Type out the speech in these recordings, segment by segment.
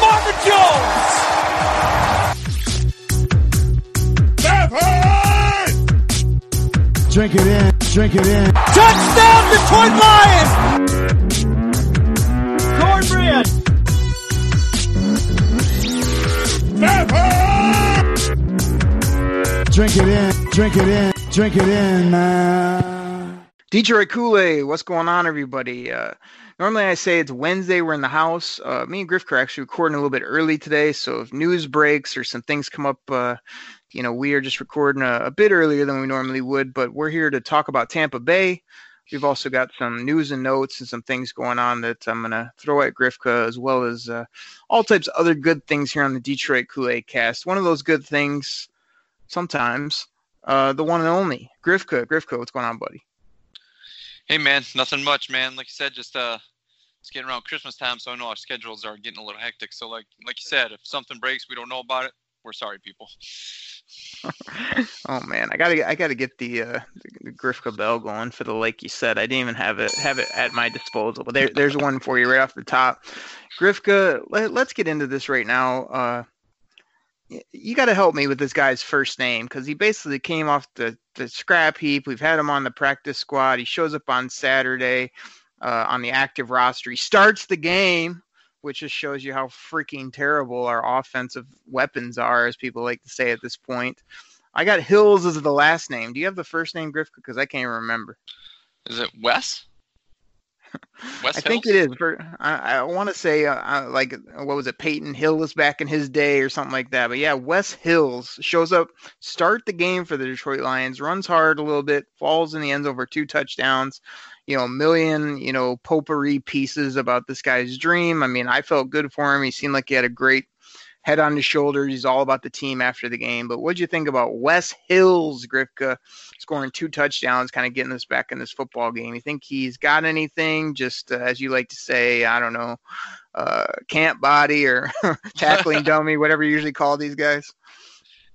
Marvin Jones. Drink it in, drink it in. Touchdown Detroit Lions. Cornbread. Drink it in, drink it in, drink it in, man. Detroit Kool-Aid, what's going on, everybody? Uh, normally I say it's Wednesday, we're in the house. Uh, me and Griff are actually recording a little bit early today, so if news breaks or some things come up, uh, you know, we are just recording a, a, bit earlier than we normally would, but we're here to talk about Tampa Bay. We've also got some news and notes and some things going on that I'm going to throw at Grifka, as well as uh, all types of other good things here on the Detroit Kool-Aid cast. One of those good things, sometimes, uh, the one and only, Grifka. Grifka, what's going on, buddy? Hey man, nothing much, man. Like you said, just uh, it's getting around Christmas time, so I know our schedules are getting a little hectic. So like, like you said, if something breaks, we don't know about it. We're sorry, people. oh man, I gotta I gotta get the, uh, the Grifka bell going for the like you said. I didn't even have it have it at my disposal, but there there's one for you right off the top. Grifka, let, us get into this right now. Uh, you got to help me with this guy's first name because he basically came off the, the scrap heap. We've had him on the practice squad. He shows up on Saturday uh, on the active roster. He starts the game, which just shows you how freaking terrible our offensive weapons are, as people like to say at this point. I got Hills as the last name. Do you have the first name, Griff? Because I can't remember. Is it Wes? West I think it is. For I, I want to say uh, uh, like what was it? Peyton Hill was back in his day or something like that. But yeah, Wes Hills shows up, start the game for the Detroit Lions, runs hard a little bit, falls in the end over two touchdowns. You know, a million you know potpourri pieces about this guy's dream. I mean, I felt good for him. He seemed like he had a great head on his shoulders. He's all about the team after the game. But what'd you think about Wes Hills, Grifka, scoring two touchdowns, kind of getting us back in this football game? You think he's got anything? Just uh, as you like to say, I don't know, uh, camp body or tackling dummy, whatever you usually call these guys.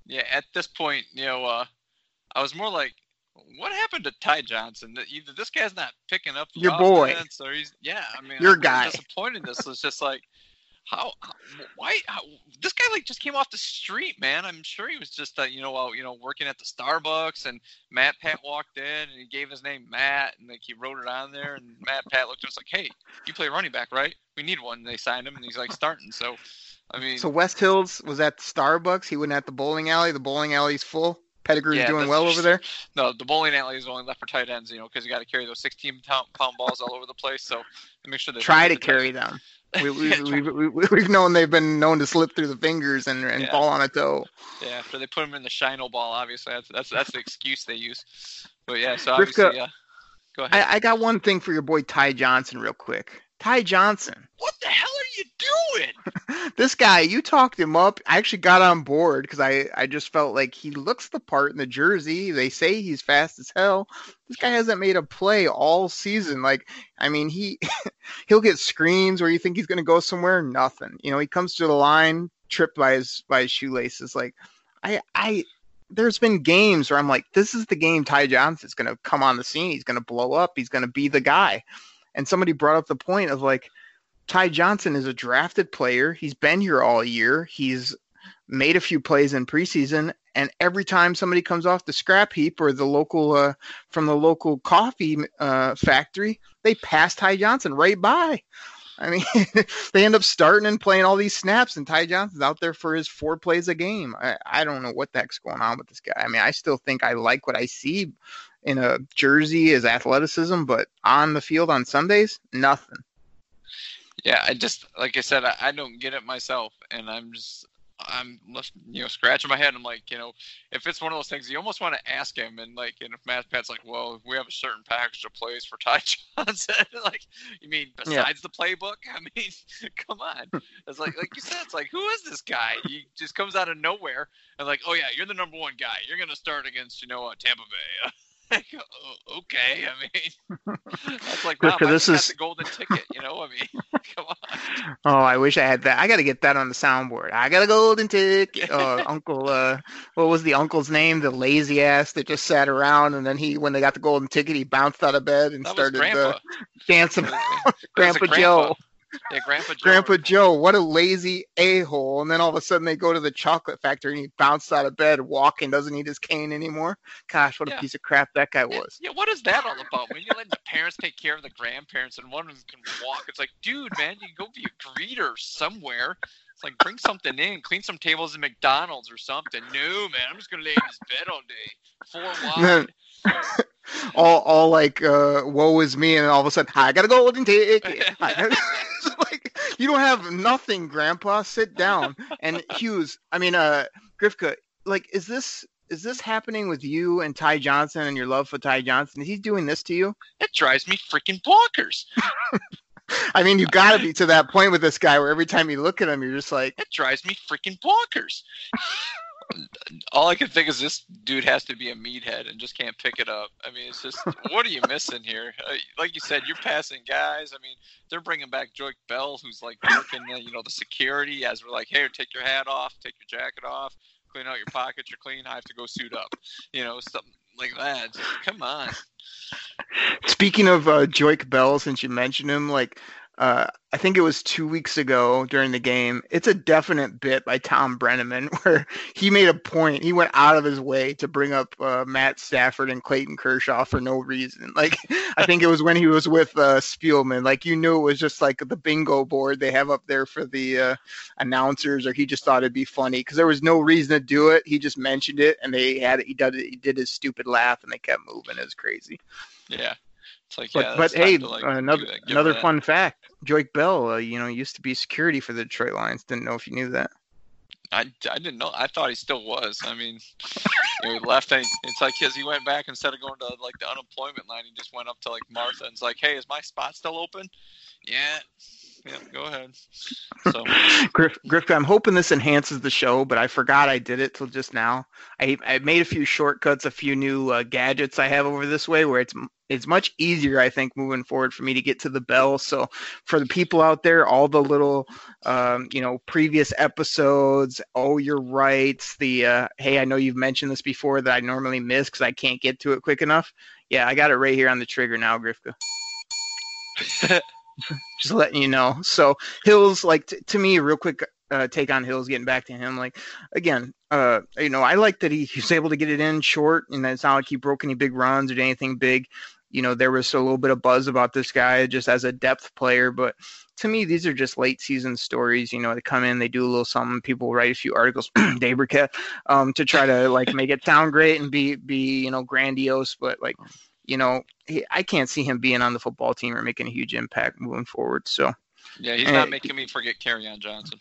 Yeah, at this point, you know, uh, I was more like, what happened to Ty Johnson? Either this guy's not picking up your boy, or he's yeah. I mean, your I'm guy. Disappointed. This was just like how, how why how, this guy like just came off the street man. I'm sure he was just uh, you know uh, you know working at the starbucks and matt pat walked in and he gave his name matt and like he wrote it on there and matt pat looked at us like hey you play running back right? We need one. And they signed him and he's like starting. So i mean so Wes Hills was at starbucks. He went at the bowling alley. The bowling alley's full. Pettigrew's yeah, doing well over there. No, the bowling alley is only left for tight ends, you know, because you got to carry those 16 pound balls all over the place. So make sure they try to carry them. We, we, we, we, we've known they've been known to slip through the fingers and, and yeah. fall on a toe. Yeah, after they put them in the Shino ball, obviously that's that's that's the excuse they use. But yeah, so obviously, Grifka, yeah. Go ahead. I, I got one thing for your boy Ty Johnson, real quick. Ty Johnson. What the hell are you doing? this guy, you talked him up. I actually got on board because I, I just felt like he looks the part in the jersey. They say he's fast as hell. This guy hasn't made a play all season. Like, I mean, he he'll get screens where you think he's gonna go somewhere. Nothing. You know, he comes to the line, tripped by his by his shoelaces. Like, I I there's been games where I'm like, this is the game Ty Johnson's gonna come on the scene. He's gonna blow up. He's gonna be the guy and somebody brought up the point of like Ty Johnson is a drafted player. He's been here all year. He's made a few plays in preseason, and every time somebody comes off the scrap heap or the local uh, from the local coffee uh, factory, they pass Ty Johnson right by. I mean, they end up starting and playing all these snaps, and Ty Johnson's out there for his four plays a game. I, I don't know what the heck's going on with this guy. I mean, I still think I like what I see in a jersey is athleticism, but on the field on Sundays, nothing. Yeah, I just like I said, I, I don't get it myself, and I'm just I'm left, you know, scratching my head. I'm like, you know, if it's one of those things, you almost want to ask him. And like, and if Matt Pat's like, well, we have a certain package of plays for Ty Johnson. like, you mean besides Yeah. the playbook? I mean, come on. It's like, like you said, it's like, who is this guy? He just comes out of nowhere and like, oh yeah, you're the number one guy. You're gonna start against, you know, uh, Tampa Bay. "Oh, okay, I mean, that's like, wow, this is- the golden ticket. You know, I mean, come on. Oh, I wish I had that. I got to get that on the soundboard. I got a golden ticket. Oh, Uncle, uh, what was the uncle's name? The lazy ass that just sat around, and then he, when they got the golden ticket, he bounced out of bed and That started uh, dancing. It was- it was a Grandpa Joe. Yeah, Grandpa Joe. Grandpa Joe, what a lazy a hole! And then all of a sudden they go to the chocolate factory and he bounced out of bed, walking, doesn't need his cane anymore. Gosh, what a piece of crap that guy Yeah, was. yeah, what is that all about? When you let the parents take care of the grandparents and one of them can walk, it's like, dude, man, you can go be a greeter somewhere. It's like bring something in, clean some tables at McDonald's or something. No, man, I'm just gonna lay in this bed all day, four wide. All all like uh woe is me and all of a sudden I got a golden ticket. Like you don't have nothing, Grandpa. Sit down. And Hughes, I mean uh Grifka, like is this is this happening with you and Ty Johnson and your love for Ty Johnson? Is he doing this to you? It drives me freaking bonkers. I mean, you got to be to that point with this guy where every time you look at him, you're just like, It drives me freaking bonkers. All I can think is this dude has to be a meathead and just can't pick it up. I mean, it's just what are you missing here? Uh, like you said, you're passing guys. I mean, they're bringing back Joique Bell, who's like working, uh, you know, the security as we're like, hey, take your hat off, take your jacket off, clean out your pockets. You're clean. I have to go suit up. You know, something like that. Just, come on. Speaking of uh, Joique Bell, since you mentioned him, like uh, I think it was two weeks ago during the game. It's a definite bit by Thom Brennaman where he made a point. He went out of his way to bring up uh, Matt Stafford and Clayton Kershaw for no reason. Like I think it was when he was with uh, Spielman. Like you knew it was just like the bingo board they have up there for the uh, announcers, or he just thought it'd be funny because there was no reason to do it. He just mentioned it, and they had he did he did his stupid laugh, and they kept moving. It was crazy. Yeah. It's like, But yeah, but hey, to, like, another that. Another that. fun fact: Joique Bell, uh, you know, used to be security for the Detroit Lions. Didn't know if you knew that. I, I didn't know. I thought he still was. I mean, he left. And it's like because he went back instead of going to like the unemployment line, he just went up to like Martha and it's like, "Hey, is my spot still open?" Yeah, yeah. Go ahead. So Griff, Griff, I'm hoping this enhances the show, but I forgot I did it till just now. I I made a few shortcuts, a few new uh, gadgets I have over this way, where it's it's much easier, I think, moving forward for me to get to the bell. So for the people out there, all the little, um, you know, previous episodes. Oh, you're right. The uh, hey, I know you've mentioned this before that I normally miss because I can't get to it quick enough. Yeah, I got it right here on the trigger now, Grifka just letting you know. So Hills, like t- to me, real quick uh, take on Hills. Getting back to him, like again, uh, you know, I like that he, he was able to get it in short, and it's not like he broke any big runs or did anything big. You know, there was a little bit of buzz about this guy just as a depth player, but to me, these are just late season stories. You know, they come in, they do a little something. People write a few articles, Dave Birkett, um, to try to like make it sound great and be be you know grandiose, but like you know, he, I can't see him being on the football team or making a huge impact moving forward. So yeah, he's not making me forget Kerryon Johnson.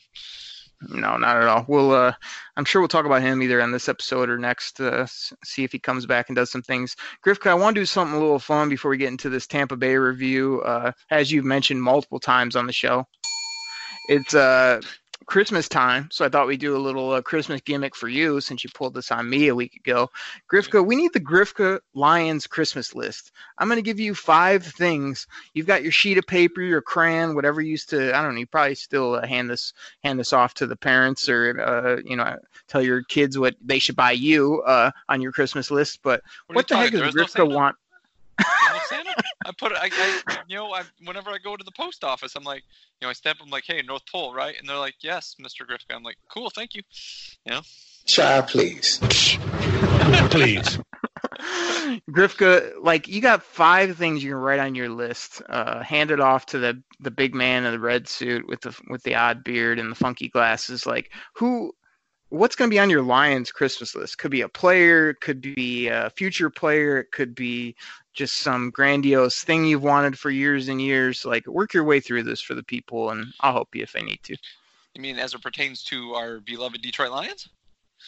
no, not at all. We'll, uh, I'm sure we'll talk about him either on this episode or next. Uh, see if he comes back and does some things. Grifka, I want to do something a little fun before we get into this Tampa Bay review. Uh, as you've mentioned multiple times on the show, it's uh, Christmas time, so I thought we'd do a little uh, Christmas gimmick for you since you pulled this on me a week ago. Grifka, we need the Grifka Lions Christmas list. I'm going to give you five things. You've got your sheet of paper, your crayon, whatever you used to. I don't know. You probably still uh, hand this hand this off to the parents or uh, you know tell your kids what they should buy you uh, on your Christmas list. But What, what, the heck does There is no Grifka want? There's no Santa? I put it. I, I you know, I, whenever I go to the post office, I'm like, you know, I step. I'm like, hey, North Pole, right? And they're like, yes, Mr. Grifka. I'm like, cool, thank you. Child, please. Please. Grifka, like you got five things you can write on your list. Uh, hand it off to the the big man in the red suit with the with the odd beard and the funky glasses. Like who? What's going to be on your Lions Christmas list? Could be a player, could be a future player, it could be just some grandiose thing you've wanted for years and years. Like work your way through this for the people, and I'll help you if I need to. You mean as it pertains to our beloved Detroit Lions?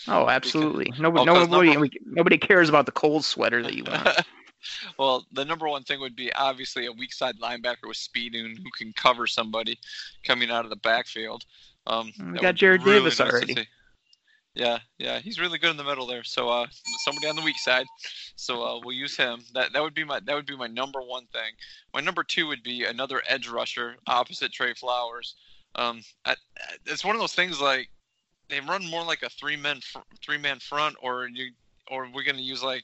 Oh, absolutely. Nobody, Oh, 'cause nobody, number- nobody cares about the cold sweater that you want. well, the number one thing would be obviously a weak side linebacker with speed and who can cover somebody coming out of the backfield. Um, We got Jarrad really Davis nice already. Yeah, yeah, he's really good in the middle there. So uh, somebody on the weak side. So uh, we'll use him. That that would be my that would be my number one thing. My number two would be another edge rusher opposite Trey Flowers. Um, I, it's one of those things like they run more like a three man fr- three man front, or you or we're gonna use like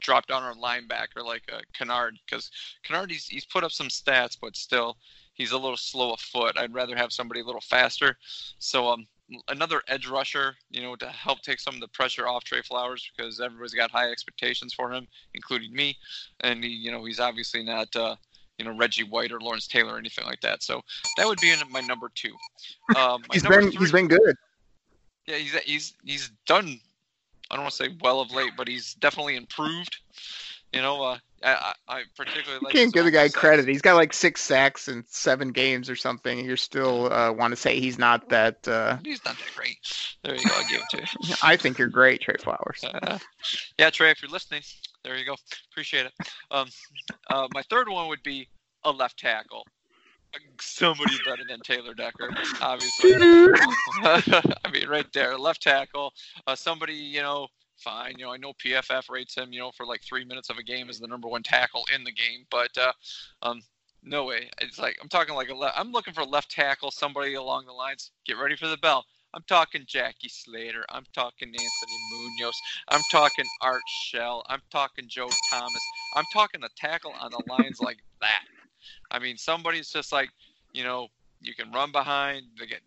drop down our linebacker like uh, Kennard because Kennard he's, he's put up some stats, but still he's a little slow of foot. I'd rather have somebody a little faster. So um, another edge rusher, you know, to help take some of the pressure off Trey Flowers because everybody's got high expectations for him, including me. And he, you know, he's obviously not. Uh, you know Reggie White or Lawrence Taylor or anything like that. So that would be in my number two. Um, He's number been, three- he's been good. yeah, he's he's he's done. I don't want to say well of late, but he's definitely improved. You know, uh, I, I I particularly You like. can't give the guy offensive credit. He's got like six sacks in seven games or something. and You're still uh, want to say he's not that. Uh, He's not that great. There you go. I give it to you. I think you're great, Trey Flowers. Uh, yeah, Trey, if you're listening, there you go. Appreciate it. Um, uh, my third one would be a left tackle. Somebody better than Taylor Decker, obviously. I mean, right there, left tackle. Uh, somebody, you know, fine. You know, I know PFF rates him, you know, for like three minutes of a game as the number one tackle in the game, but uh, um, no way. It's like I'm talking like a. Le- I'm looking for a left tackle, somebody along the lines. Get ready for the bell. I'm talking Jackie Slater. I'm talking Anthony Munoz. I'm talking Art Shell. I'm talking Joe Thomas. I'm talking a tackle on the lines like that. I mean, somebody's just like, you know, you can run behind. They get,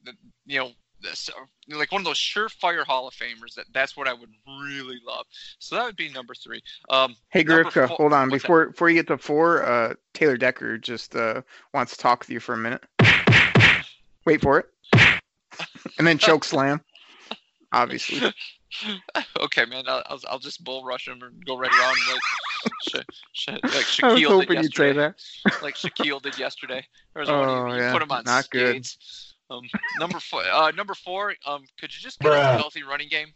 you know, this so like one of those surefire Hall of Famers. That that's what I would really love. So that would be number three. Um, Hey Grifka, hold on what's that? before before you get to four. Uh, Taylor Decker just uh, wants to talk with you for a minute. Wait for it, and then choke slam. Obviously, okay, man. I'll, I'll, I'll just bull rush him and go right around him like, sh- sh- like Shaquil did hoping you'd say yesterday. that. like Shaquil did yesterday. There was one Oh, you yeah. put him on Not good. Skates. Um, number four. Uh, number four. Um, could you just get us a healthy running game?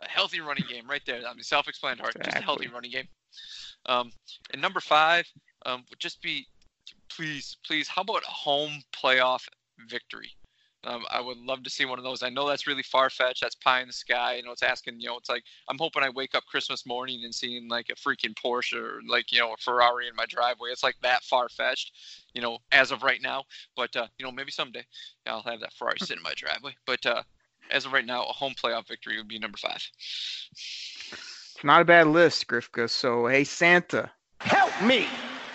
A healthy running game, right there. I mean, self-explanatory. Just a healthy running game. Um, and number five um, would just be, please, please. How about a home playoff victory? Um, I would love to see one of those. I know that's really far fetched. That's pie in the sky. You know, it's asking. You know, it's like I'm hoping I wake up Christmas morning and seeing like a freaking Porsche or like you know a Ferrari in my driveway. It's like that far fetched. You know, as of right now. But uh, you know, maybe someday I'll have that Ferrari sit in my driveway. But uh, as of right now, a home playoff victory would be number five. It's not a bad list, Grifka. So hey, Santa, Help me!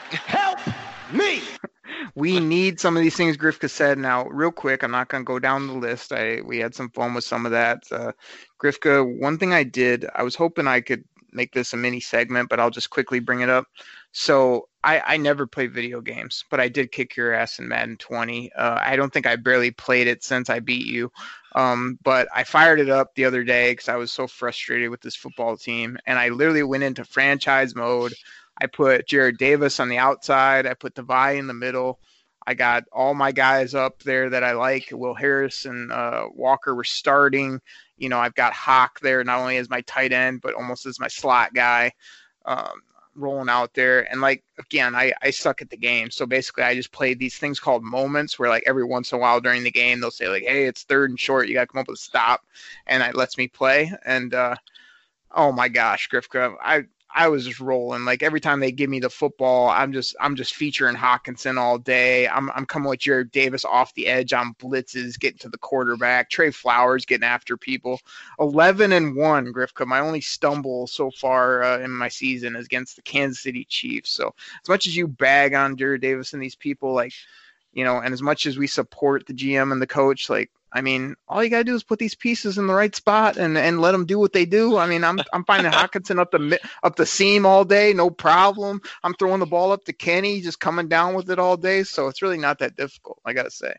Help me! We need some of these things Grifka said. Now, real quick, I'm not going to go down the list. I we had some fun with some of that. Uh, Grifka, one thing I did, I was hoping I could make this a mini segment, but I'll just quickly bring it up. So I, I never play video games, but I did kick your ass in Madden 20. Uh, I don't think I barely played it since I beat you. Um, but I fired it up the other day because I was so frustrated with this football team, and I literally went into franchise mode. I put Jarrad Davis on the outside. I put Devy in the middle. I got all my guys up there that I like. Will Harris and uh, Walker were starting. You know, I've got Hawk there not only as my tight end, but almost as my slot guy um, rolling out there. And like, again, I, I suck at the game. So basically, I just played these things called moments where, like, every once in a while during the game, they'll say, like, hey, it's third and short. You got to come up with a stop. And it lets me play. And, uh, oh my gosh, Griff Grifka, I, I was just rolling. Like every time they give me the football, I'm just I'm just featuring Hockenson all day. I'm I'm coming with Jarrad Davis off the edge on blitzes, getting to the quarterback. Trey Flowers getting after people. Eleven and one, Grifka. My only stumble so far uh, in my season is against the Kansas City Chiefs. So as much as you bag on Jarrad Davis and these people, like you know, and as much as we support the GM and the coach, like I mean, all you gotta do is put these pieces in the right spot and, and let them do what they do. I mean, I'm I'm finding Hockenson up the up the seam all day, no problem. I'm throwing the ball up to Kenny, just coming down with it all day. So it's really not that difficult, I gotta say.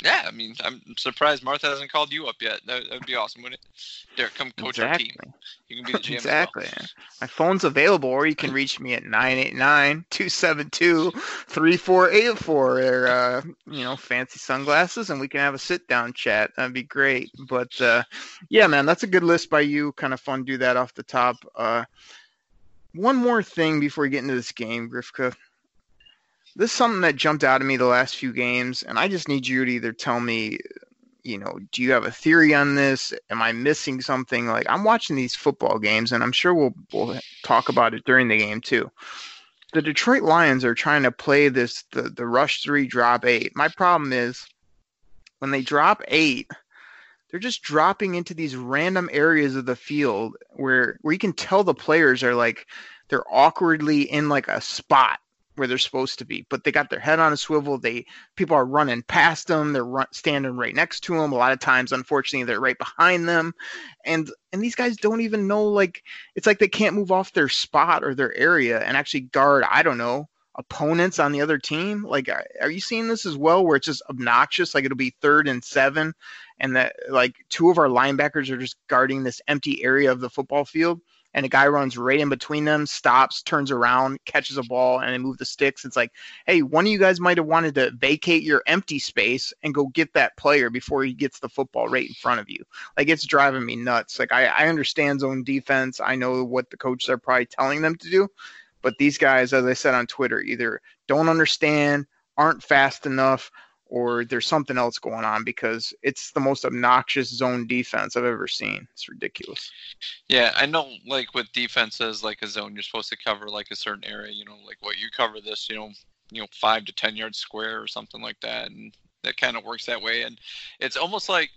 Yeah, I mean, I'm surprised Martha hasn't called you up yet. That would be awesome, wouldn't it? Derek, come coach exactly. our team. You can be the GM. exactly. Well. My phone's available, or you can reach me at 989-272-3484. Or uh, you know, fancy sunglasses, and we can have a sit down chat. That'd be great. But uh, yeah, man, that's a good list by you. Kind of fun to do that off the top. Uh, one more thing before we get into this game, Grifka this is something that jumped out at me the last few games, and I just need you to either tell me, you know, do you have a theory on this? Am I missing something? Like I'm watching these football games, and I'm sure we'll we'll talk about it during the game too. The Detroit Lions are trying to play this the the rush three drop eight. My problem is when they drop eight, they're just dropping into these random areas of the field where where you can tell the players are like they're awkwardly in like a spot where they're supposed to be, but they got their head on a swivel. They people are running past them. They're run, standing right next to them. A lot of times, unfortunately, they're right behind them, and and these guys don't even know. Like it's like they can't move off their spot or their area and actually guard. I don't know opponents on the other team. Like, are you seeing this as well, where it's just obnoxious? Like it'll be third and seven, and that like two of our linebackers are just guarding this empty area of the football field and a guy runs right in between them, stops, turns around, catches a ball, and they move the sticks. It's like, hey, one of you guys might have wanted to vacate your empty space and go get that player before he gets the football right in front of you. Like it's driving me nuts. Like I, I understand zone defense. I know what the coaches are probably telling them to do, but these guys, as I said on Twitter, either don't understand, aren't fast enough, or there's something else going on because it's the most obnoxious zone defense I've ever seen. It's ridiculous. Yeah, I know like with defenses like a zone you're supposed to cover like a certain area, you know, like what you cover this, you know, you know, 5 to 10 yards square or something like that and that kind of works that way and it's almost like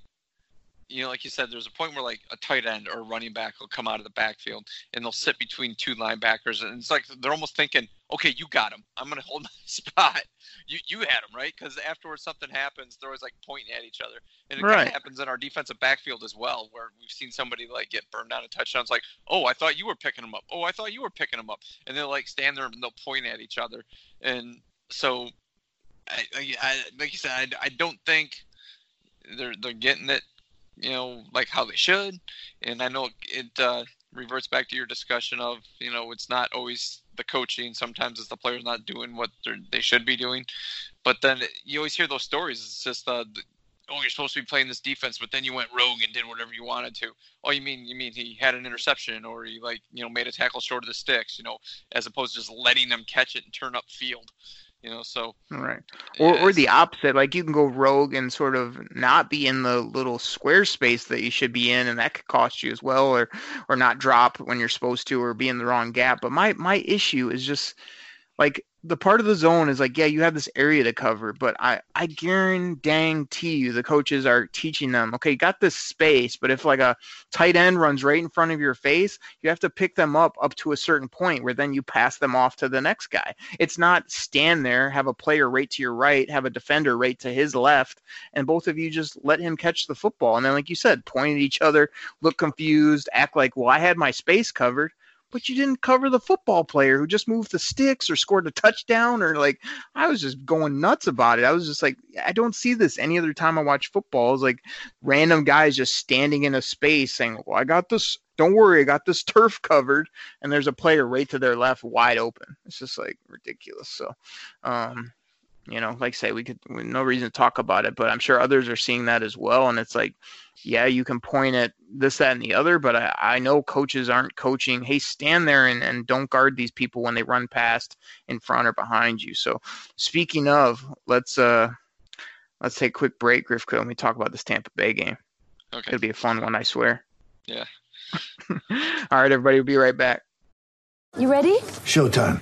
you know, like you said, there's a point where like a tight end or a running back will come out of the backfield and they'll sit between two linebackers, and it's like they're almost thinking, "Okay, you got him. I'm gonna hold my spot. You you had him right." Because afterwards something happens, they're always like pointing at each other, and it right. kind of happens in our defensive backfield as well, where we've seen somebody like get burned down a touchdown. It's like, "Oh, I thought you were picking him up. Oh, I thought you were picking him up," and they'll like stand there and they'll point at each other, and so, I, I like you said, I, I don't think they're they're getting it you know, like how they should. And I know it uh, reverts back to your discussion of, you know, it's not always the coaching. Sometimes it's the players not doing what they should be doing. But then you always hear those stories. It's just, uh, oh, you're supposed to be playing this defense, but then you went rogue and did whatever you wanted to. Oh, you mean you mean he had an interception or he like you know made a tackle short of the sticks, you know, as opposed to just letting them catch it and turn up field you know so right. Or, or the opposite like you can go rogue and sort of not be in the little square space that you should be in and that could cost you as well or or not drop when you're supposed to or be in the wrong gap. But my my issue is just like the part of the zone is like, yeah, you have this area to cover, but I, I guarantee you the coaches are teaching them, okay, got this space, but if like a tight end runs right in front of your face, you have to pick them up up to a certain point where then you pass them off to the next guy. It's not stand there, have a player right to your right, have a defender right to his left, and both of you just let him catch the football. And then, like you said, point at each other, look confused, act like, well, I had my space covered but you didn't cover the football player who just moved the sticks or scored a touchdown or like I was just going nuts about it. I was just like I don't see this any other time I watch football. It's like random guys just standing in a space saying, "Well, I got this. Don't worry, I got this turf covered." And there's a player right to their left, wide open. It's just like ridiculous. So, um, you know, like say, we could no reason to talk about it, but I'm sure others are seeing that as well. And it's like, yeah, you can point at this, that, and the other, but I, I know coaches aren't coaching. Hey, stand there and, and don't guard these people when they run past in front or behind you. So, speaking of, let's uh, let's take a quick break, Grifco, and we talk about this Tampa Bay game. Okay, it'll be a fun one, I swear. Yeah. All right, everybody, we'll be right back. You ready? Showtime.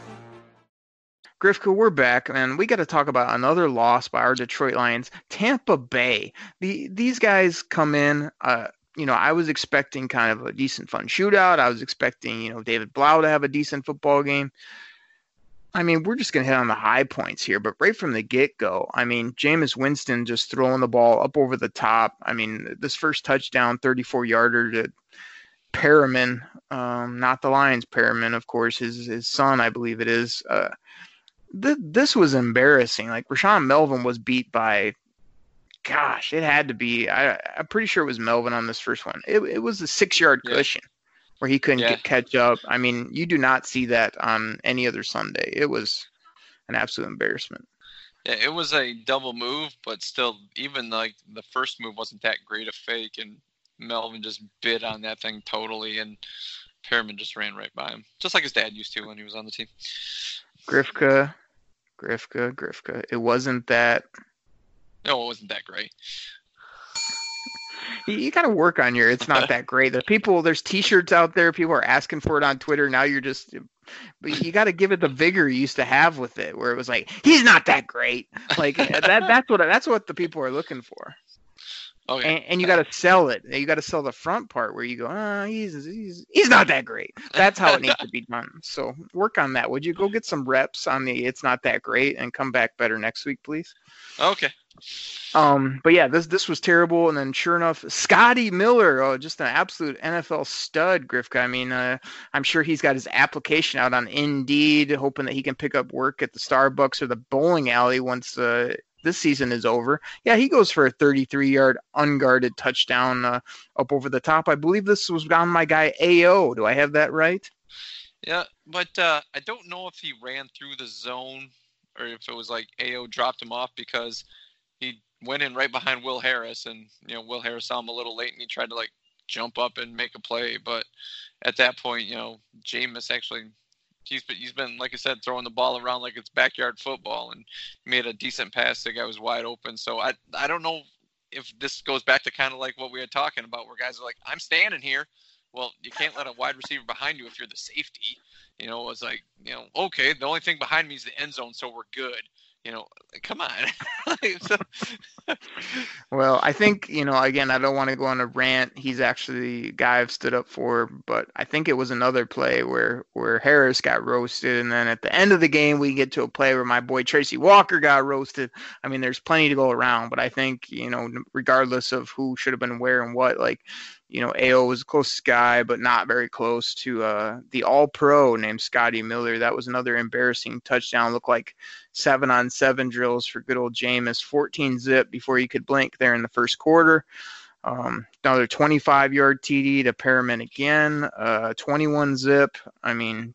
Grifka, we're back, and we got to talk about another loss by our Detroit Lions, Tampa Bay. The these guys come in. Uh, you know, I was expecting kind of a decent, fun shootout. I was expecting, you know, David Blough to have a decent football game. I mean, we're just going to hit on the high points here, but right from the get go, I mean, Jameis Winston just throwing the ball up over the top. I mean, this first touchdown, 34 yarder to Perriman, um, not the Lions Perriman, of course, his, his son, I believe it is. Uh, th- this was embarrassing. Like Rashaan Melvin was beat by, gosh, it had to be. I, I'm pretty sure it was Melvin on this first one. It, it was a six yard Yeah. cushion where he couldn't Yeah. get catch up. I mean, you do not see that on any other Sunday. It was an absolute embarrassment. Yeah, it was a double move, but still, even like the first move wasn't that great a fake, and Melvin just bit on that thing totally, and Perriman just ran right by him, just like his dad used to when he was on the team. Grifka, Grifka, Grifka. It wasn't that. No, it wasn't that great. You, you got to work on your. It's not that great. There people. There's T-shirts out there. People are asking for it on Twitter. Now you're just. But you got to give it the vigor you used to have with it, where it was like he's not that great. Like that. That's what. That's what the people are looking for. Okay. And, and you got to sell it. You got to sell the front part where you go, oh, he's he's he's not that great. That's how it needs to be done. So work on that. Would you go get some reps on the it's not that great and come back better next week, please? Okay. Um, but yeah, this this was terrible. And then sure enough, Scotty Miller, oh, just an absolute NFL stud, Grifka. I mean, uh, I'm sure he's got his application out on Indeed, hoping that he can pick up work at the Starbucks or the bowling alley once uh, this season is over. Yeah, he goes for a 33-yard unguarded touchdown uh, up over the top. I believe this was on my guy AO. Do I have that right? Yeah, but uh, I don't know if he ran through the zone or if it was like AO dropped him off because he went in right behind Will Harris, and you know Will Harris saw him a little late, and he tried to like jump up and make a play, but at that point, you know, Jameis actually. He's been, he's been, like I said, throwing the ball around like it's backyard football, and made a decent pass. The guy was wide open, so I I don't know if this goes back to kind of like what we were talking about, where guys are like, "I'm standing here." Well, you can't let a wide receiver behind you if you're the safety. You know, it's like, you know, okay, the only thing behind me is the end zone, so we're good. You know, come on. So- Well, I think, you know, again, I don't want to go on a rant. He's actually the guy I've stood up for, but I think it was another play where where Harris got roasted and then at the end of the game we get to a play where my boy Tracy Walker got roasted. I mean, there's plenty to go around, but I think, you know, regardless of who should have been where and what, like you know, AO was a close guy, but not very close to uh, the All Pro named Scotty Miller. That was another embarrassing touchdown. Looked like seven on seven drills for good old Jameis. 14 zip before you could blink there in the first quarter. Um, another 25 yard TD to Perriman again. Uh, 21 zip. I mean,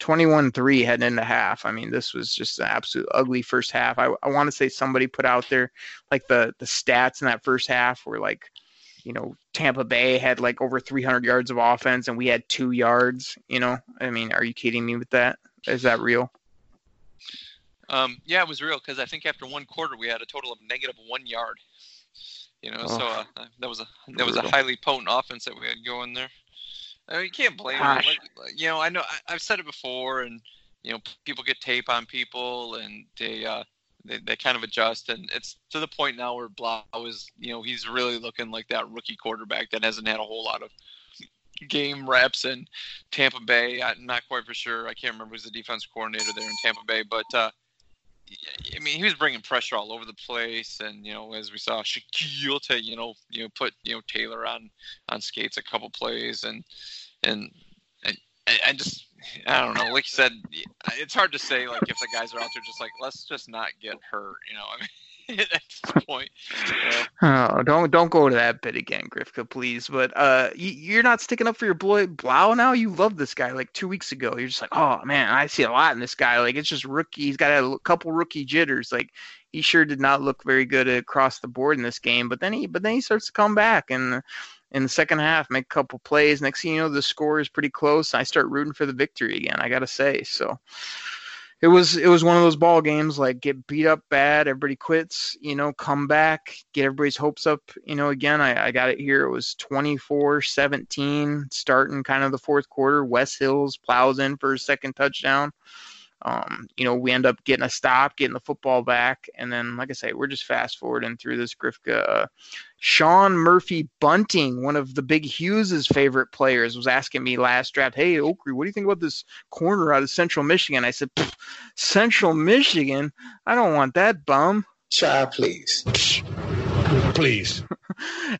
21 3 heading into half. I mean, this was just an absolute ugly first half. I, I want to say somebody put out there like the, the stats in that first half were like, you know, Tampa Bay had like over 300 yards of offense and we had two yards. You know, I mean, are you kidding me with that? Is that real? Um, yeah, it was real because I think after one quarter we had a total of negative one yard. You know, so uh, that was a that was a highly potent offense that we had going there. I mean, you can't blame them. You know, I know I, I've said it before, and you know, people get tape on people, and they uh, they, they kind of adjust, and it's to the point now where Blough is, you know, he's really looking like that rookie quarterback that hasn't had a whole lot of game reps in Tampa Bay. I'm not quite for sure. I can't remember who's the defense coordinator there in Tampa Bay, but uh, I mean, he was bringing pressure all over the place, and you know, as we saw, Shaquil, you know, you know, put you know Taylor on on skates a couple plays, and and I I just I don't know. Like you said, it's hard to say like if the guys are out there just like let's just not get hurt, you know. I mean, at this point. Yeah. Oh, don't don't go to that bit again, Grifka, please. But uh, you, you're not sticking up for your boy Blough now. You love this guy. Like two weeks ago, you're just like, oh man, I see a lot in this guy. Like it's just rookie. He's got a couple rookie jitters. Like he sure did not look very good across the board in this game. But then he but then he starts to come back and in the second half make a couple plays. Next thing you know, the score is pretty close. I start rooting for the victory again. I gotta say so it was it was one of those ball games like get beat up bad, everybody quits, you know, come back, get everybody's hopes up, you know, again. I, I got it here. It was 24-17 starting kind of the fourth quarter. Wes Hills plows in for his second touchdown. Um, you know, we end up getting a stop, getting the football back, and then, like I say, we're just fast forwarding through this Grifka. Uh, Sean Murphy Bunting, one of the Big Hughes's favorite players, was asking me last draft, "Hey, Oakley, what do you think about this corner out of Central Michigan?" I said, "Central Michigan? I don't want that bum." Try, please. Please.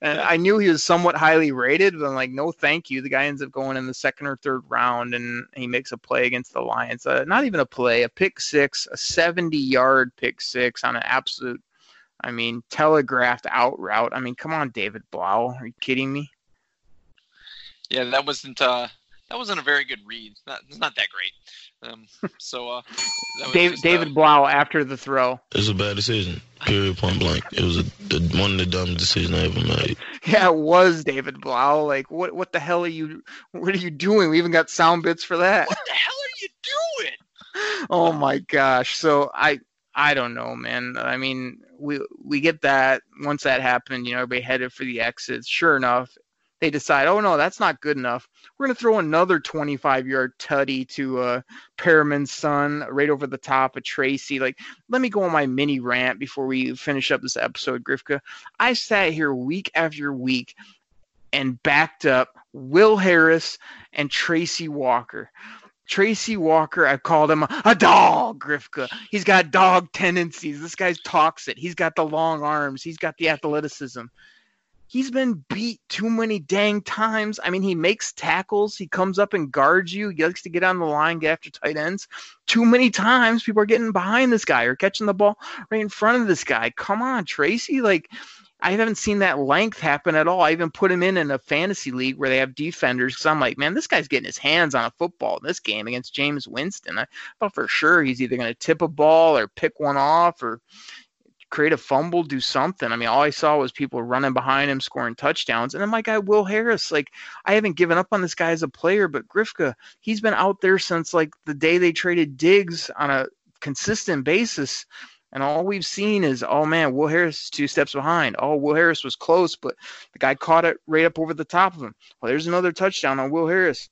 And I knew he was somewhat highly rated, but I'm like, no, thank you. The guy ends up going in the second or third round, and he makes a play against the Lions. Uh, not even a play, a pick six, a 70 yard pick six on an absolute, I mean, telegraphed out route. I mean, come on, David Blough. Are you kidding me? Yeah, that wasn't uh, that wasn't a very good read. It's not, it's not that great. Um, so uh, David, just, David uh, Blough after the throw. It was a bad decision. Period. Point blank. It was a, the, one of the dumbest decisions I ever made. Yeah, it was David Blough. Like, what what the hell are you? What are you doing? We even got sound bits for that. What the hell are you doing? oh my gosh. So I I don't know, man. I mean, we we get that once that happened, you know, everybody headed for the exits. Sure enough, they decide, oh no, that's not good enough. We're gonna throw another 25 yard tutty to uh, Perriman's son right over the top of Tracy. Like, let me go on my mini rant before we finish up this episode, Grifka. I sat here week after week and backed up Will Harris and Tracy Walker. Tracy Walker, I called him a, a dog, Grifka. He's got dog tendencies. This guy's toxic. He's got the long arms. He's got the athleticism he's been beat too many dang times. I mean, he makes tackles, he comes up and guards you, he likes to get on the line, get after tight ends. Too many times people are getting behind this guy or catching the ball right in front of this guy. Come on, Tracy. Like, I haven't seen that length happen at all. I even put him in in a fantasy league where they have defenders because I'm like, man, this guy's getting his hands on a football in this game against Jameis Winston. I thought for sure he's either going to tip a ball or pick one off or, create a fumble, do something. I mean, all I saw was people running behind him, scoring touchdowns. And then my guy Will Harris, like I haven't given up on this guy as a player, but Grifka, he's been out there since like the day they traded Diggs on a consistent basis. And all we've seen is, oh man, Will Harris two steps behind. Oh, Will Harris was close, but the guy caught it right up over the top of him. Well, there's another touchdown on Will Harris.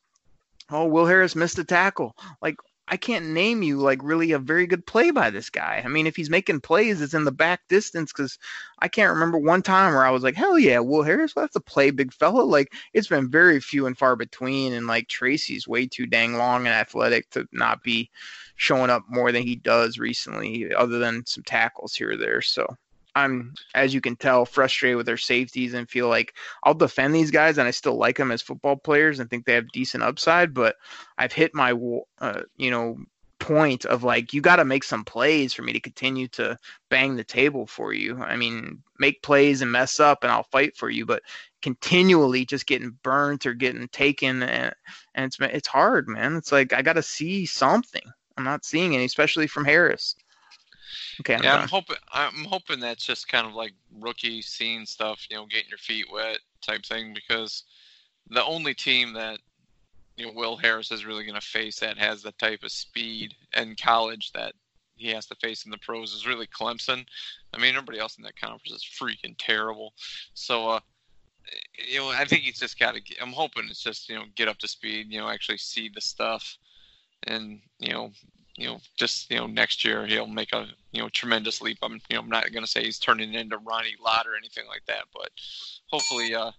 Oh, Will Harris missed a tackle. Like I can't name you like really a very good play by this guy. I mean, if he's making plays, it's in the back distance because I can't remember one time where I was like, hell yeah, Will Harris, well, that's a play, big fella. Like it's been very few and far between, and like Tracy's way too dang long and athletic to not be showing up more than he does recently, other than some tackles here or there. So I'm, as you can tell, frustrated with their safeties and feel like I'll defend these guys and I still like them as football players and think they have decent upside. But I've hit my, uh, you know, point of like you got to make some plays for me to continue to bang the table for you. I mean, make plays and mess up and I'll fight for you, but continually just getting burnt or getting taken and, and it's it's hard, man. It's like I got to see something. I'm not seeing any, especially from Harris. Okay. I'm yeah, done. I'm hoping. I'm hoping that's just kind of like rookie scene stuff. You know, getting your feet wet type thing. Because the only team that you know Will Harris is really going to face that has the type of speed in college that he has to face in the pros is really Clemson. I mean, everybody else in that conference is freaking terrible. So, uh, you know, I think he's just got to. I'm hoping it's just you know get up to speed. You know, actually see the stuff, and you know you know, just you know, next year he'll make a you know tremendous leap. I'm you know I'm not going to say he's turning into Ronnie Lott or anything like that, but hopefully uh,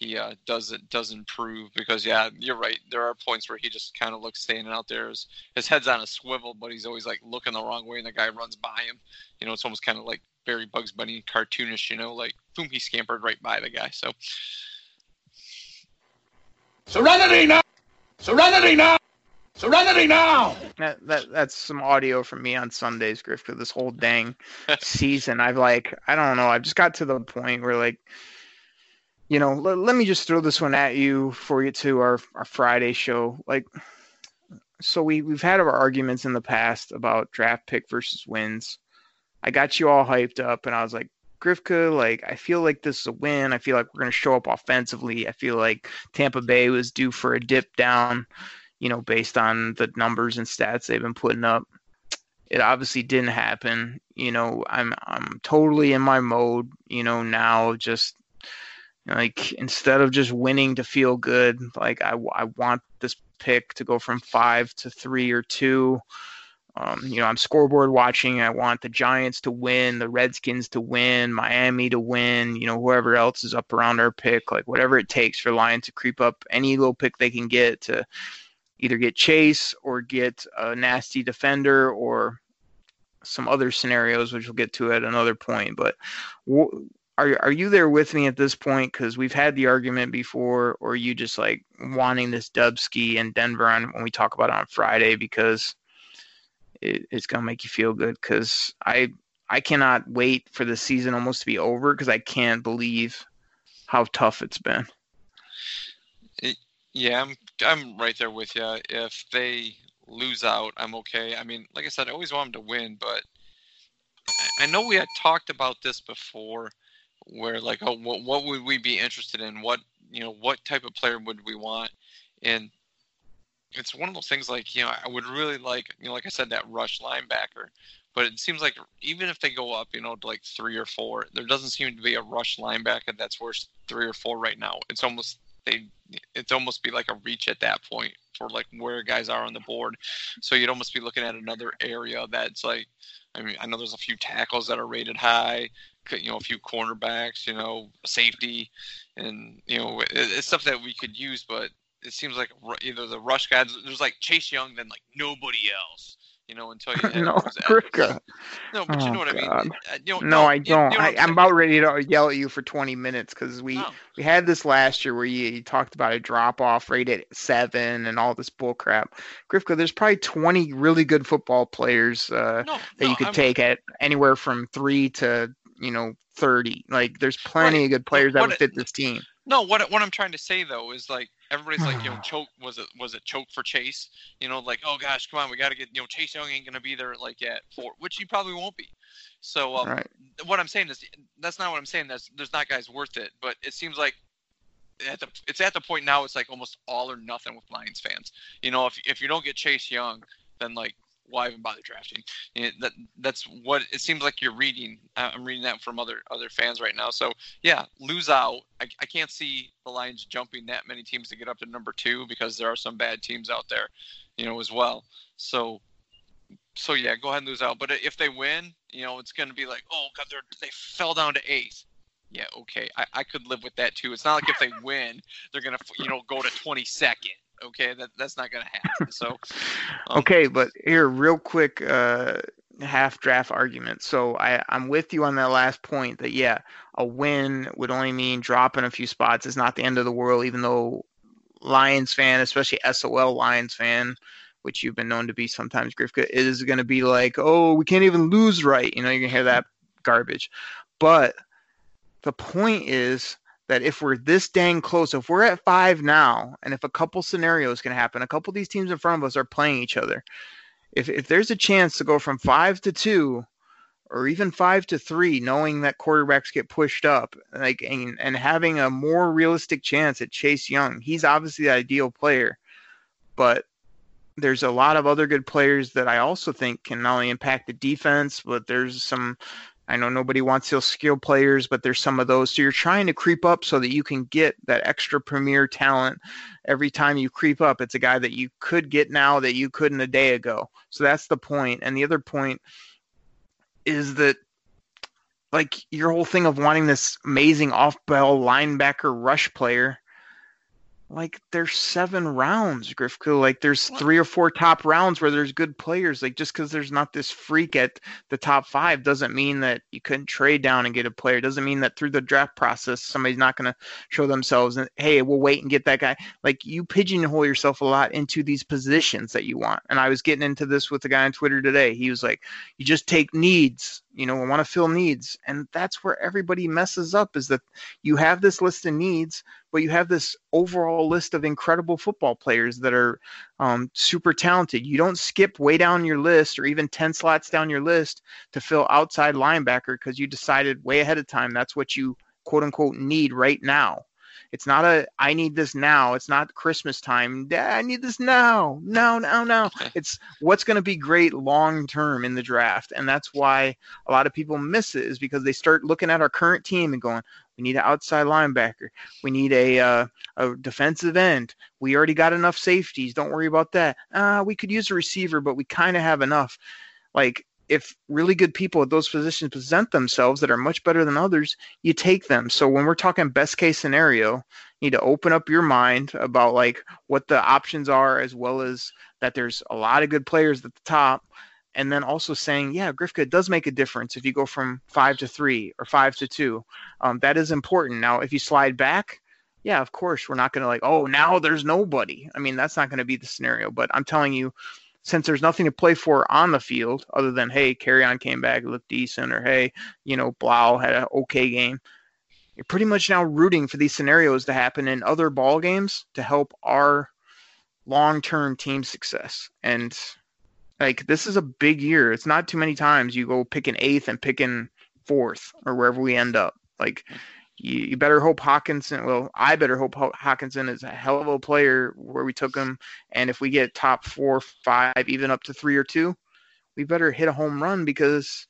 he uh, does it does improve because yeah, you're right. There are points where he just kind of looks standing out there. His, his head's on a swivel, but he's always like looking the wrong way, and the guy runs by him. You know, it's almost kind of like very Bugs Bunny cartoonish. You know, like boom, he scampered right by the guy. So Serenity now, Serenity now. Serenity now! That, that that's some audio from me on Sundays, Griff. For this whole dang season, I've like I don't know. I've just got to the point where like, you know, let, let me just throw this one at you for you to our our Friday show. Like, so we we've had our arguments in the past about draft pick versus wins. I got you all hyped up, and I was like, Grifka, like I feel like this is a win. I feel like we're going to show up offensively. I feel like Tampa Bay was due for a dip down, you know, based on the numbers and stats they've been putting up. It obviously didn't happen. You know, I'm I'm totally in my mode. You know, now just like instead of just winning to feel good, like I I want this pick to go from five to three or two. Um, you know, I'm scoreboard watching. I want the Giants to win, the Redskins to win, Miami to win. You know, whoever else is up around our pick, like whatever it takes for Lions to creep up any little pick they can get to either get Chase or get a nasty defender or some other scenarios, which we'll get to at another point. But are are you there with me at this point? Because we've had the argument before, or you just like wanting this Dubsky in Denver on when we talk about it on Friday because it, it's gonna make you feel good. Because I I cannot wait for the season almost to be over because I can't believe how tough it's been. It, yeah, I'm I'm right there with you. If they lose out, I'm okay. I mean, like I said, I always want them to win, but I know we had talked about this before, where like, oh, what, what would we be interested in? What you know, what type of player would we want? And it's one of those things like you know, I would really like you know, like I said, that rush linebacker. But it seems like even if they go up, you know, to like three or four, there doesn't seem to be a rush linebacker that's worth three or four right now. It's almost they it's almost be like a reach at that point for like where guys are on the board. So you'd almost be looking at another area that's like, I mean, I know there's a few tackles that are rated high, you know, a few cornerbacks, you know, safety, and you know, it's stuff that we could use, but it seems like either the rush guys, there's like Chase Young, then like nobody else you know, until you no, Grifka. No, but oh, you know what God. I mean. Uh, you know, no, no, I don't. You know I, am about ready to yell at you for 20 minutes because we oh. we had this last year where you, you talked about a drop off rate at seven and all this bull crap. Grifka, there's probably 20 really good football players uh, no, that you could I'm... take at anywhere from three to you know 30. Like there's plenty right. of good players that would fit this team. No, what what I'm trying to say though is like everybody's like, you know, choke was it was it choke for Chase? You know, like, oh gosh, come on, we got to get you know Chase Young ain't gonna be there like at four, which he probably won't be. So um, right. what I'm saying is that's not what I'm saying. That's there's not guys worth it, but it seems like at the it's at the point now it's like almost all or nothing with Lions fans. You know, if if you don't get Chase Young, then like why even bother drafting? That that's what it seems like you're reading. Uh, I'm reading that from other other fans right now. So yeah, lose out. I, I can't see the Lions jumping that many teams to get up to number two because there are some bad teams out there, you know, as well. So so yeah, go ahead and lose out. But if they win, you know, it's going to be like, oh god, they they fell down to eighth. Yeah, okay, I, I could live with that too. It's not like if they win, they're gonna you know go to 22nd okay that that's not going to happen so um, okay but here real quick uh half draft argument. So i i'm with you on that last point that yeah a win would only mean dropping a few spots. Is not the end of the world even though lions fan especially sol lions fan which you've been known to be sometimes grifka is going to be like oh we can't even lose right. You know you're going to hear that garbage. But the point is that if we're this dang close, if we're at five now, and if a couple scenarios can happen, a couple of these teams in front of us are playing each other. If if there's a chance to go from five to two, or even five to three, knowing that quarterbacks get pushed up, like and, and having a more realistic chance at Chase Young, he's obviously the ideal player, but there's a lot of other good players that I also think can not only impact the defense, but there's some I know nobody wants those skill players, but there's some of those. So you're trying to creep up so that you can get that extra premier talent every time you creep up. It's a guy that you could get now that you couldn't a day ago. So that's the point. And the other point is that like your whole thing of wanting this amazing off ball linebacker rush player like there's seven rounds, Grifka. Like there's three or four top rounds where there's good players. Like just because there's not this freak at the top five doesn't mean that you couldn't trade down and get a player. Doesn't mean that through the draft process somebody's not going to show themselves and hey, we'll wait and get that guy. Like you pigeonhole yourself a lot into these positions that you want. And I was getting into this with the guy on Twitter today. He was like, you just take needs you know, we want to fill needs. And that's where everybody messes up is that you have this list of needs, but you have this overall list of incredible football players that are um, super talented. You don't skip way down your list or even 10 slots down your list to fill outside linebacker because you decided way ahead of time that's what you quote unquote need right now. It's not a I need this now. It's not Christmas time. Dad, I need this now. No, no, no. It's what's going to be great long term in the draft. And that's why a lot of people miss it is because they start looking at our current team and going, we need an outside linebacker. We need a uh, a defensive end. We already got enough safeties. Don't worry about that. Uh, we could use a receiver, but we kind of have enough. Like if really good people at those positions present themselves that are much better than others, you take them. So when we're talking best case scenario, you need to open up your mind about like what the options are as well as that there's a lot of good players at the top and then also saying, yeah, Grifka does make a difference if you go from five to three or five to two. Um, that is important. Now, if you slide back, yeah, of course, we're not going to like, oh, now there's nobody. I mean, that's not going to be the scenario. But I'm telling you, since there's nothing to play for on the field other than hey, Kerryon came back, looked decent, or hey, you know, Blough had an okay game. You're pretty much now rooting for these scenarios to happen in other ball games to help our long-term team success. And like this is a big year. It's not too many times you go picking eighth and picking fourth or wherever we end up. Like you, you better hope Hockenson. Well, I better hope Hockenson is a hell of a player where we took him. And if we get top four, five, even up to three or two, we better hit a home run because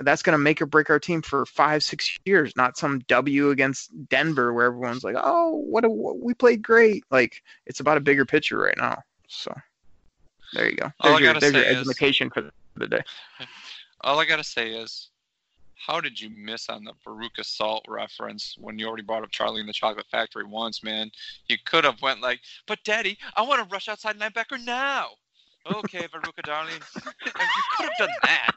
that's going to make or break our team for five, six years. Not some W against Denver where everyone's like, "Oh, what a we played great." Like it's about a bigger picture right now. So there you go. There's, your, there's your education for the day. All I gotta say is how did you miss on the Veruca Salt reference when you already brought up Charlie and the Chocolate Factory once, man? You could have went like, but Daddy, I want to rush outside linebacker now. Okay, Veruca, darling, you could have done that.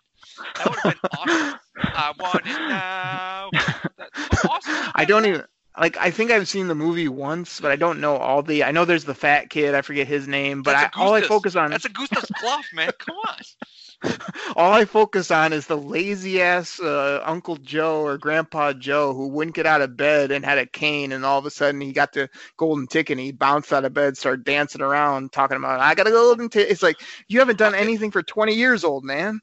That would have been awesome. I want it now. That's awesome. I don't even like I think I've seen the movie once, but I don't know all the. I know there's the fat kid. I forget his name, but I, all I focus on. That's a Gustav's bluff, man. Come on. all I focus on is the lazy ass uh, Uncle Joe or Grandpa Joe who wouldn't get out of bed and had a cane, and all of a sudden he got the golden ticket and he bounced out of bed, started dancing around, talking about I got a golden ticket. It's like you haven't done anything for 20 years, old man.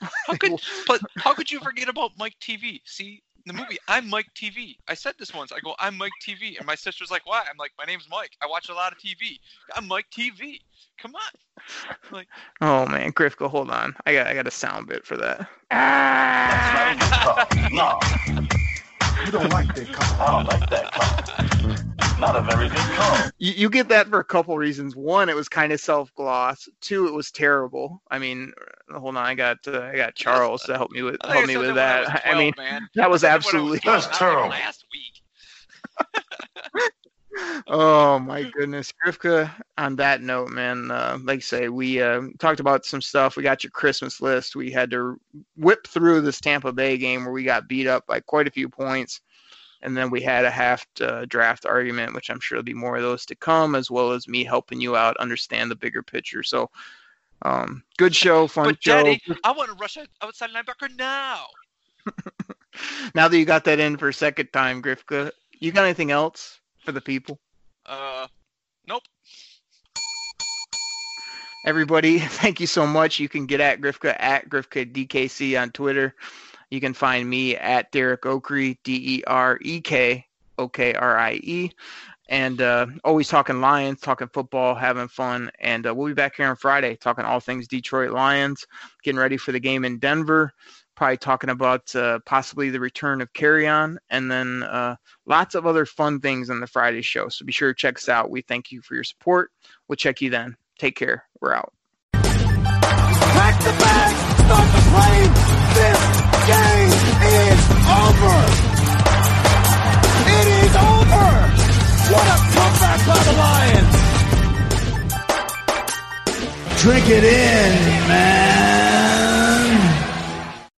How could but how could you forget about Mike TV? See, the movie, I'm Mike TV. I said this once. I go, I'm Mike TV, and my sister's like, why? I'm like, my name's Mike. I watch a lot of TV. I'm Mike TV. Come on. Like, oh man, Grifka, hold on. I got, I got a sound bit for that. Ah! no, you don't like that call. I don't like that call. Not a very good call. You, you get that for a couple reasons. One, it was kind of self gloss. Two, it was terrible. I mean, hold on, I got uh, I got Charles to help me with help me with that. 12, I mean, man. that was absolutely that's terrible. Last week. oh my goodness, Grifka. On that note, man, uh, like I say, we uh, talked about some stuff. We got your Christmas list. We had to whip through this Tampa Bay game where we got beat up by quite a few points, and then we had a half uh, draft argument, which I'm sure there'll be more of those to come, as well as me helping you out understand the bigger picture. So um, good show, fun but show. Daddy, I want to rush outside linebacker now. now that you got that in for a second time, Grifka, you got anything else for the people? Uh, nope. Everybody, thank you so much. You can get at Grifka at Grifka DKC on Twitter. You can find me at Derek Okrie, D E R E K O K R I E and uh, always talking Lions, talking football, having fun. And uh, we'll be back here on Friday talking all things Detroit Lions, getting ready for the game in Denver. Probably talking about uh, possibly the return of Kerryon and then uh, lots of other fun things on the Friday show. So be sure to check us out. We thank you for your support. We'll check you then. Take care. We're out. Pack the bag, start the plane. This game is over. It is over. What a comeback by the Lions. Drink it in, man.